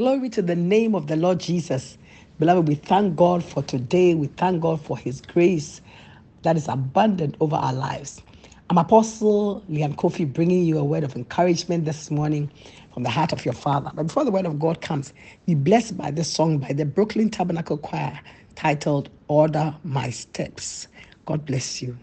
Glory to the name of the Lord Jesus. Beloved, we thank God for today. We thank God for His grace that is abundant over our lives. I'm Apostle Liam Kofi bringing you a word of encouragement this morning from the heart of your Father. But before the word of God comes, be blessed by this song by the Brooklyn Tabernacle Choir titled Order My Steps. God bless you.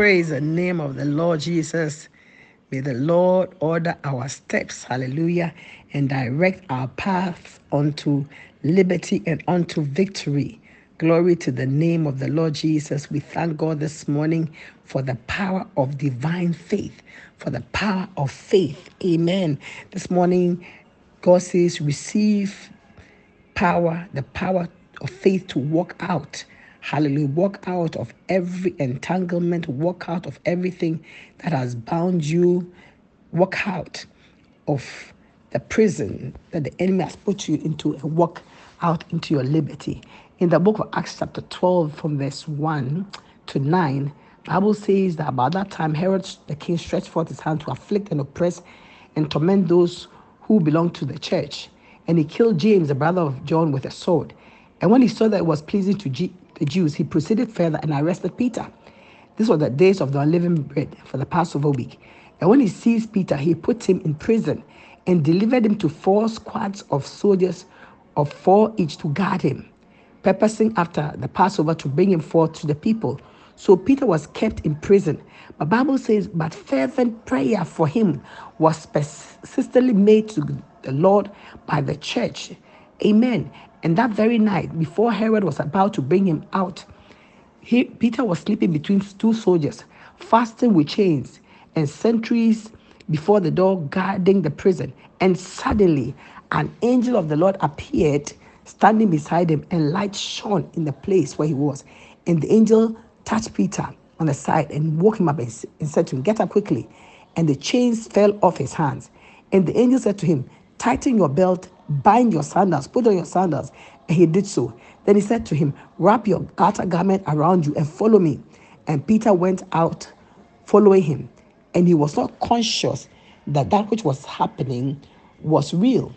Praise the name of the Lord Jesus. May the Lord order our steps, hallelujah, and direct our path unto liberty and unto victory. Glory to the name of the Lord Jesus. We thank God this morning for the power of divine faith, for the power of faith. Amen. This morning, God says, receive power, the power of faith to walk out Hallelujah. Walk out of every entanglement, walk out of everything that has bound you, walk out of the prison that the enemy has put you into and walk out into your liberty. In the book of Acts, chapter 12, from verse 1 to 9, Bible says that about that time Herod the king stretched forth his hand to afflict and oppress and torment those who belonged to the church. And he killed James, the brother of John, with a sword. And when he saw that it was pleasing to G- the Jews, he proceeded further and arrested Peter. This was the days of the unleavened bread for the Passover week. And when he seized Peter, he put him in prison and delivered him to four squads of soldiers of four each to guard him, purposing after the Passover to bring him forth to the people. So Peter was kept in prison. But Bible says, but fervent prayer for him was persistently made to the Lord by the church. Amen. And that very night, before Herod was about to bring him out, he, Peter was sleeping between two soldiers, fasting with chains and sentries before the door guarding the prison. And suddenly, an angel of the Lord appeared standing beside him, and light shone in the place where he was. And the angel touched Peter on the side and woke him up and, and said to him, Get up quickly. And the chains fell off his hands. And the angel said to him, Tighten your belt bind your sandals, put on your sandals. And he did so. Then he said to him, Wrap your outer garment around you and follow me. And Peter went out following him. And he was not conscious that that which was happening was real,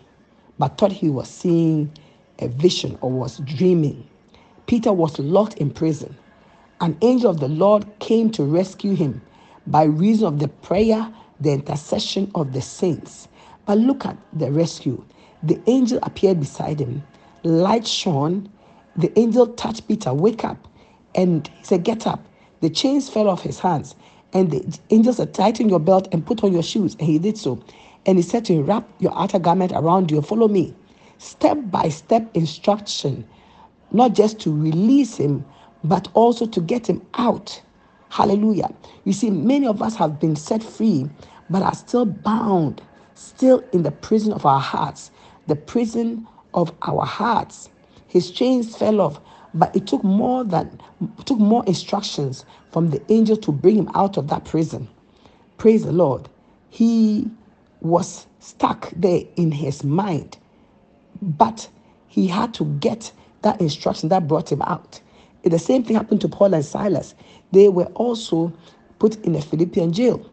but thought he was seeing a vision or was dreaming. Peter was locked in prison. An angel of the Lord came to rescue him by reason of the prayer, the intercession of the saints. But look at the rescue. The angel appeared beside him. Light shone. The angel touched Peter, Wake up. And he said, Get up. The chains fell off his hands. And the angel said, Tighten your belt and put on your shoes. And he did so. And he said to him, Wrap your outer garment around you and follow me. Step by step instruction, not just to release him, but also to get him out. Hallelujah. You see, many of us have been set free, but are still bound, still in the prison of our hearts, the prison of our hearts. His chains fell off, but it took more than took more instructions from the angel to bring him out of that prison. Praise the Lord. He was stuck there in his mind, but he had to get that instruction that brought him out. The same thing happened to Paul and Silas. They were also put in a Philippian jail.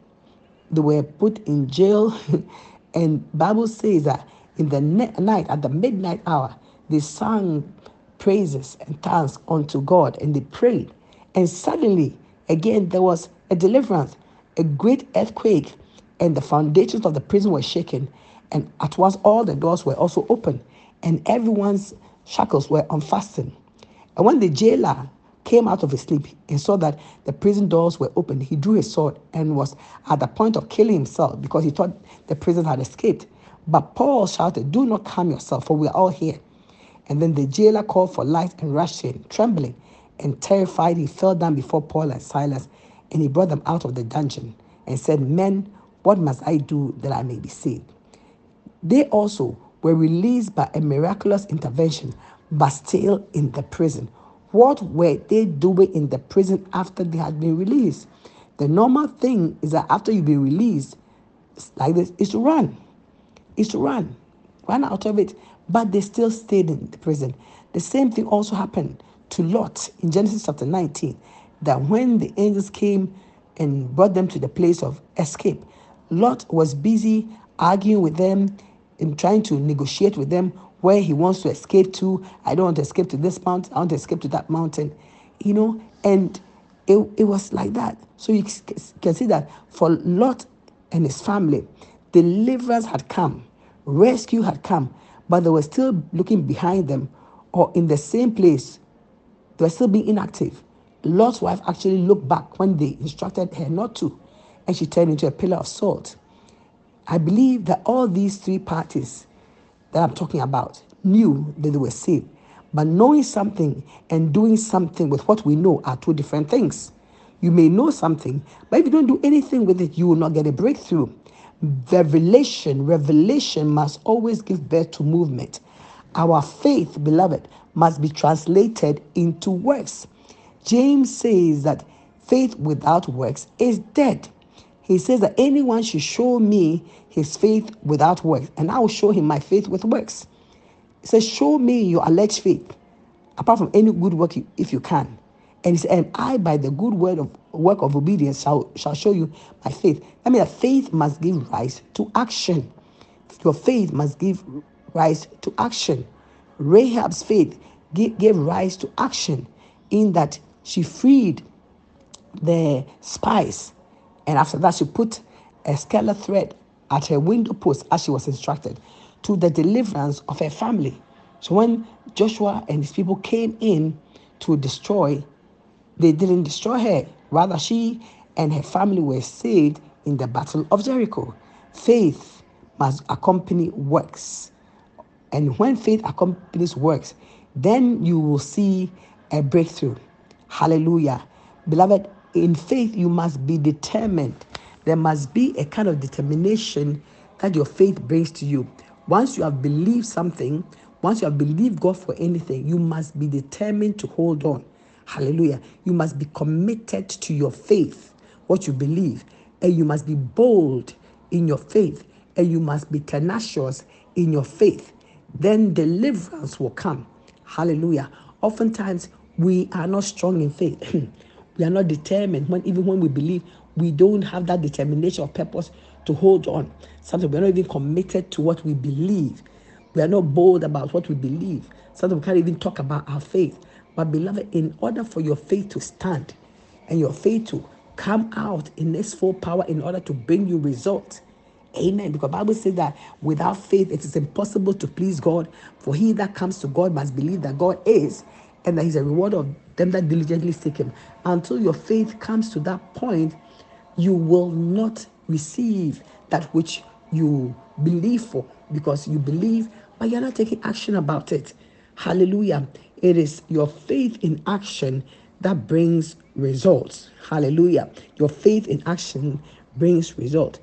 They were put in jail, and Bible says that in the night, at the midnight hour, they sang praises and thanks unto God, and they prayed. And suddenly, again, there was a deliverance, a great earthquake, and the foundations of the prison were shaken. And at once, all the doors were also open, and everyone's shackles were unfastened. And when the jailer came out of his sleep and saw that the prison doors were open, he drew his sword and was at the point of killing himself because he thought the prison had escaped. But Paul shouted, Do not harm yourself, for we are all here. And then the jailer called for light and rushed in, trembling and terrified. He fell down before Paul and Silas, and he brought them out of the dungeon and said, Men, what must I do that I may be saved? They also were released by a miraculous intervention but still in the prison. What were they doing in the prison after they had been released? The normal thing is that after you've been released, like this, is to run. Is to run. Run out of it. But they still stayed in the prison. The same thing also happened to Lot in Genesis chapter 19. That when the angels came and brought them to the place of escape, Lot was busy arguing with them and trying to negotiate with them where he wants to escape to. I don't want to escape to this mountain. I want to escape to that mountain, you know. And it, it was like that. So you can see that for Lot and his family, deliverance had come, rescue had come, but they were still looking behind them or in the same place. They were still being inactive. Lot's wife actually looked back when they instructed her not to, and she turned into a pillar of salt. I believe that all these three parties that I'm talking about knew that they were saved. But knowing something and doing something with what we know are two different things. You may know something, but if you don't do anything with it, you will not get a breakthrough. Revelation, revelation must always give birth to movement. Our faith, beloved, must be translated into works. James says that faith without works is dead. He says that anyone should show me his faith without works, and I will show him my faith with works. He says, Show me your alleged faith, apart from any good work if you can. And he said, And I, by the good word of work of obedience, shall, shall show you my faith. I mean, that faith must give rise to action. Your faith must give rise to action. Rahab's faith gave rise to action in that she freed the spies. And after that, she put a scarlet thread at her window post as she was instructed to the deliverance of her family. So when Joshua and his people came in to destroy, they didn't destroy her. Rather, she and her family were saved in the battle of Jericho. Faith must accompany works. And when faith accompanies works, then you will see a breakthrough. Hallelujah. Beloved, in faith, you must be determined there must be a kind of determination that your faith brings to you. Once you have believed something, once you have believed God for anything, you must be determined to hold on. Hallelujah. You must be committed to your faith, what you believe, and you must be bold in your faith, and you must be tenacious in your faith. Then deliverance will come. Hallelujah. Oftentimes, we are not strong in faith. we are not determined when even when we believe we don't have that determination of purpose to hold on. Sometimes we're not even committed to what we believe. We are not bold about what we believe. Sometimes we can't even talk about our faith. But, beloved, in order for your faith to stand and your faith to come out in its full power in order to bring you results, Amen. Because Bible says that without faith it is impossible to please God. For he that comes to God must believe that God is, and that He's a reward of them that diligently seek Him. Until your faith comes to that point, you will not receive that which you believe for because you believe, but you're not taking action about it. Hallelujah. It is your faith in action that brings results. Hallelujah. Your faith in action brings result.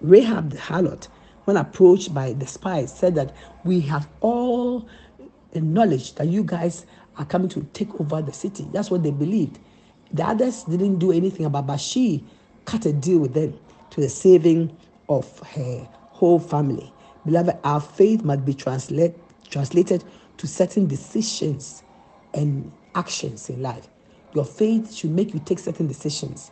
Rahab the harlot, when approached by the spies, said that we have all knowledge that you guys are coming to take over the city. That's what they believed. The others didn't do anything about, but she cut a deal with them to the saving of her whole family. Beloved, our faith must be translate, translated to certain decisions and actions in life. Your faith should make you take certain decisions.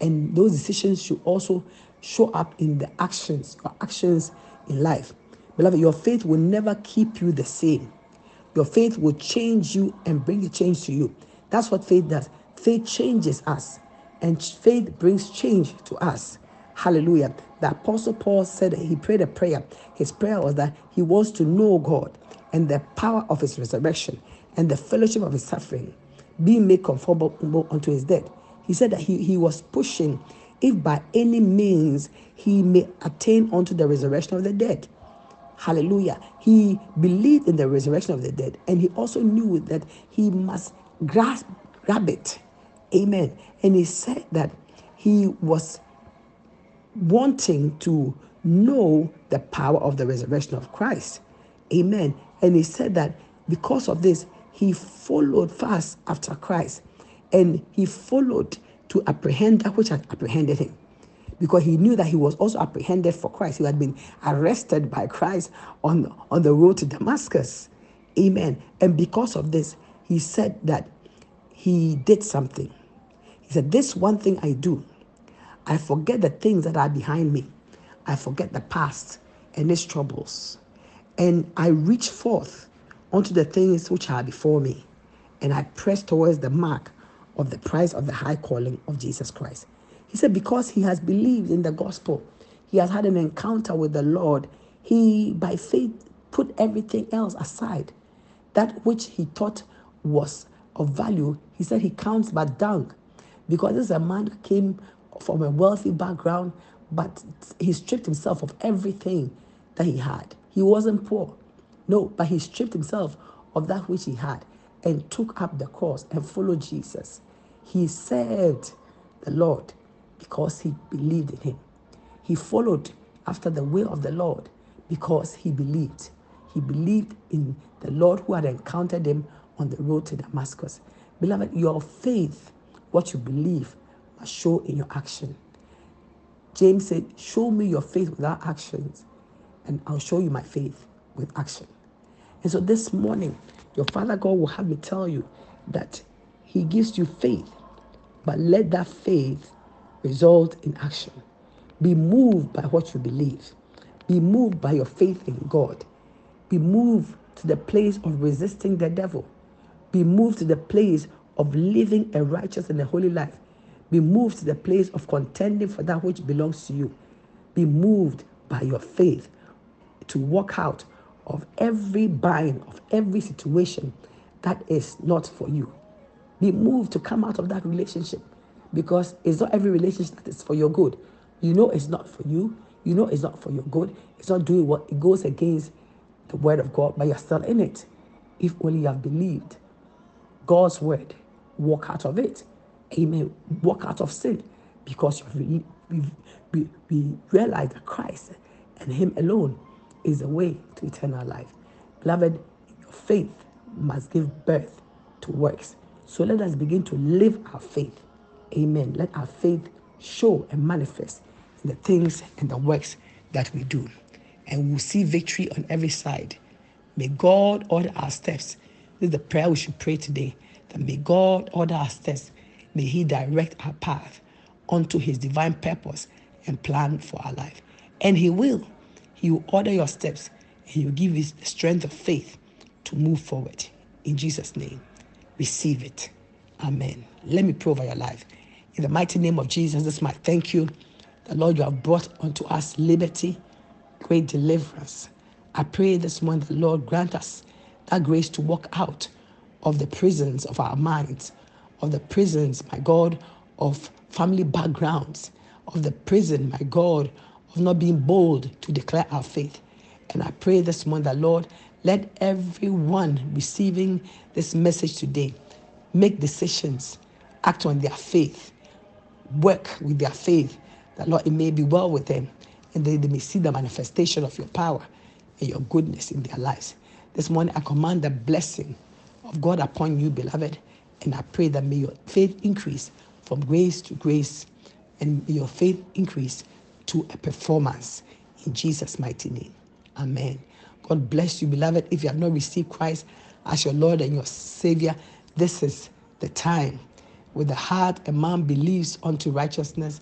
And those decisions should also show up in the actions, your actions in life. Beloved, your faith will never keep you the same. Your faith will change you and bring a change to you. That's what faith does. Faith changes us, and faith brings change to us. Hallelujah. The Apostle Paul said he prayed a prayer. His prayer was that he wants to know God and the power of his resurrection and the fellowship of his suffering, being made conformable unto his death. He said that he, he was pushing if by any means he may attain unto the resurrection of the dead. Hallelujah. He believed in the resurrection of the dead, and he also knew that he must grasp, grab it. Amen. And he said that he was wanting to know the power of the resurrection of Christ. Amen. And he said that because of this, he followed fast after Christ and he followed to apprehend that which had apprehended him because he knew that he was also apprehended for Christ. He had been arrested by Christ on, on the road to Damascus. Amen. And because of this, he said that he did something. He said, This one thing I do, I forget the things that are behind me. I forget the past and its troubles. And I reach forth unto the things which are before me. And I press towards the mark of the prize of the high calling of Jesus Christ. He said, because he has believed in the gospel, he has had an encounter with the Lord, he, by faith, put everything else aside. That which he thought was of value, he said he counts but dung. Because this is a man came from a wealthy background, but he stripped himself of everything that he had. He wasn't poor. No, but he stripped himself of that which he had and took up the cross and followed Jesus. He served the Lord because he believed in him. He followed after the will of the Lord because he believed. He believed in the Lord who had encountered him on the road to Damascus. Beloved, your faith, what you believe, must show in your action. James said, Show me your faith without actions, and I'll show you my faith with action. And so this morning, your Father God will have me tell you that He gives you faith, but let that faith result in action. Be moved by what you believe. Be moved by your faith in God. Be moved to the place of resisting the devil. Be moved to the place of living a righteous and a holy life. Be moved to the place of contending for that which belongs to you. Be moved by your faith to walk out of every bind, of every situation that is not for you. Be moved to come out of that relationship because it's not every relationship that is for your good. You know it's not for you. You know it's not for your good. It's not doing what it goes against the word of God, but you're still in it. If only you have believed God's word, walk out of it. Amen. Walk out of sin because we, we, we realize that Christ and Him alone is the way to eternal life. Beloved, your faith must give birth to works. So let us begin to live our faith Amen. Let our faith show and manifest in the things and the works that we do. And we'll see victory on every side. May God order our steps. This is the prayer we should pray today. That may God order our steps. May He direct our path onto His divine purpose and plan for our life. And He will. He will order your steps and He will give you the strength of faith to move forward. In Jesus' name, receive it. Amen. Let me pray over your life. In the mighty name of Jesus, this is my thank you. The Lord, you have brought unto us liberty, great deliverance. I pray this morning, the Lord grant us that grace to walk out of the prisons of our minds, of the prisons, my God, of family backgrounds, of the prison, my God, of not being bold to declare our faith. And I pray this morning that, Lord, let everyone receiving this message today make decisions, act on their faith, work with their faith, that, Lord, it may be well with them, and they, they may see the manifestation of your power and your goodness in their lives. This morning, I command the blessing of God upon you, beloved, and I pray that may your faith increase from grace to grace, and may your faith increase to a performance in Jesus' mighty name. Amen. God bless you, beloved. If you have not received Christ as your Lord and your Savior, this is the time. With the heart, a man believes unto righteousness,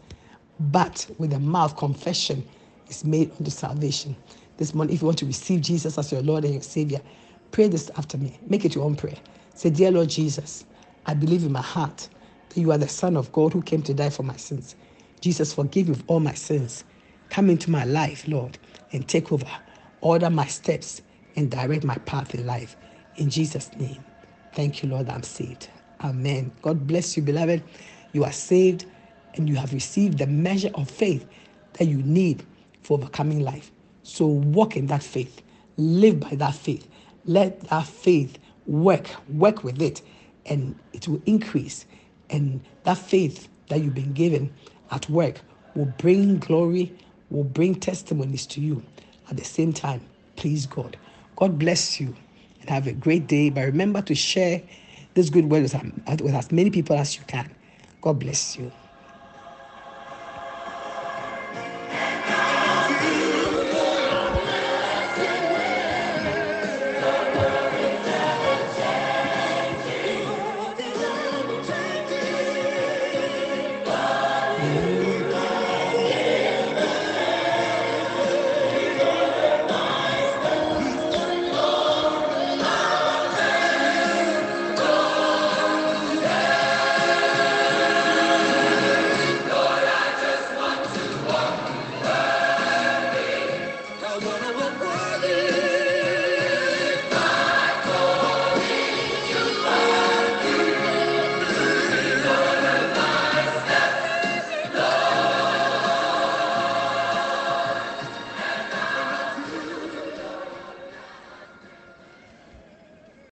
but with the mouth, confession is made unto salvation. This morning, if you want to receive Jesus as your Lord and your Savior, pray this after me. Make it your own prayer. Say, Dear Lord Jesus, I believe in my heart that you are the Son of God who came to die for my sins. Jesus, forgive me of all my sins. Come into my life, Lord, and take over. Order my steps and direct my path in life. In Jesus' name. Thank you, Lord, I'm saved. Amen. God bless you, beloved. You are saved and you have received the measure of faith that you need for overcoming life. So walk in that faith, live by that faith. Let that faith work, work with it, and it will increase. And that faith that you've been given at work will bring glory, will bring testimonies to you. At the same time, please God. God bless you and have a great day. But remember to share this good word with, with as many people as you can. God bless you.